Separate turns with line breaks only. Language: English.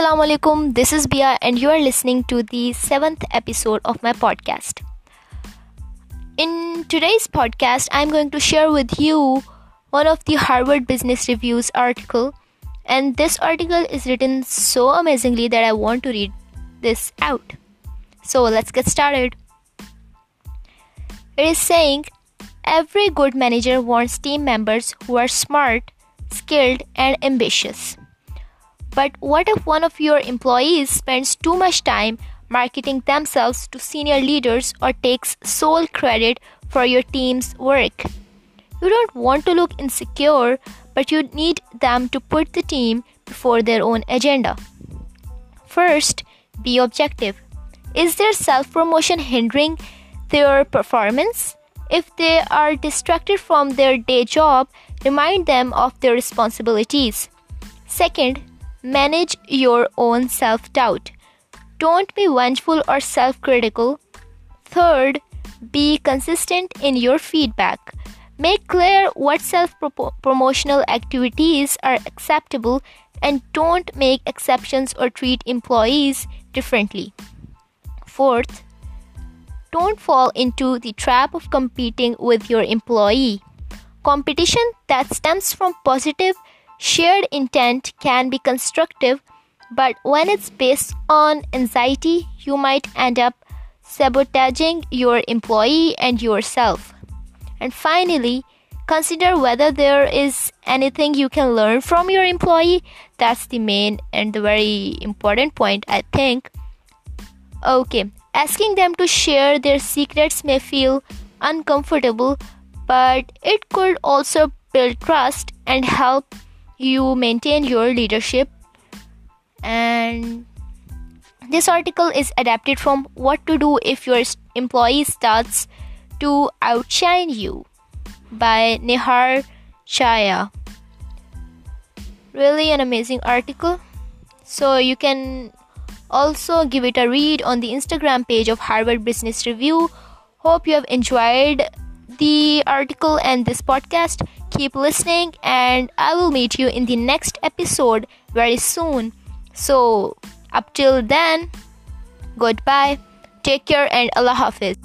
Assalamu alaikum. This is Bia, and you are listening to the seventh episode of my podcast. In today's podcast, I'm going to share with you one of the Harvard Business Review's article, and this article is written so amazingly that I want to read this out. So let's get started. It is saying every good manager wants team members who are smart, skilled, and ambitious. But what if one of your employees spends too much time marketing themselves to senior leaders or takes sole credit for your team's work? You don't want to look insecure, but you need them to put the team before their own agenda. First, be objective. Is their self promotion hindering their performance? If they are distracted from their day job, remind them of their responsibilities. Second, Manage your own self doubt. Don't be vengeful or self critical. Third, be consistent in your feedback. Make clear what self promotional activities are acceptable and don't make exceptions or treat employees differently. Fourth, don't fall into the trap of competing with your employee. Competition that stems from positive Shared intent can be constructive, but when it's based on anxiety, you might end up sabotaging your employee and yourself. And finally, consider whether there is anything you can learn from your employee. That's the main and the very important point, I think. Okay, asking them to share their secrets may feel uncomfortable, but it could also build trust and help you maintain your leadership. And this article is adapted from what to do if your employee starts to outshine you by Nihar Chhaya. Really an amazing article. So you can also give it a read on the instagram page of harvard business review. Hope you have enjoyed the article and this podcast keep listening, and I will meet you in the next episode very soon. So, up till then, goodbye, take care, and Allah Hafiz.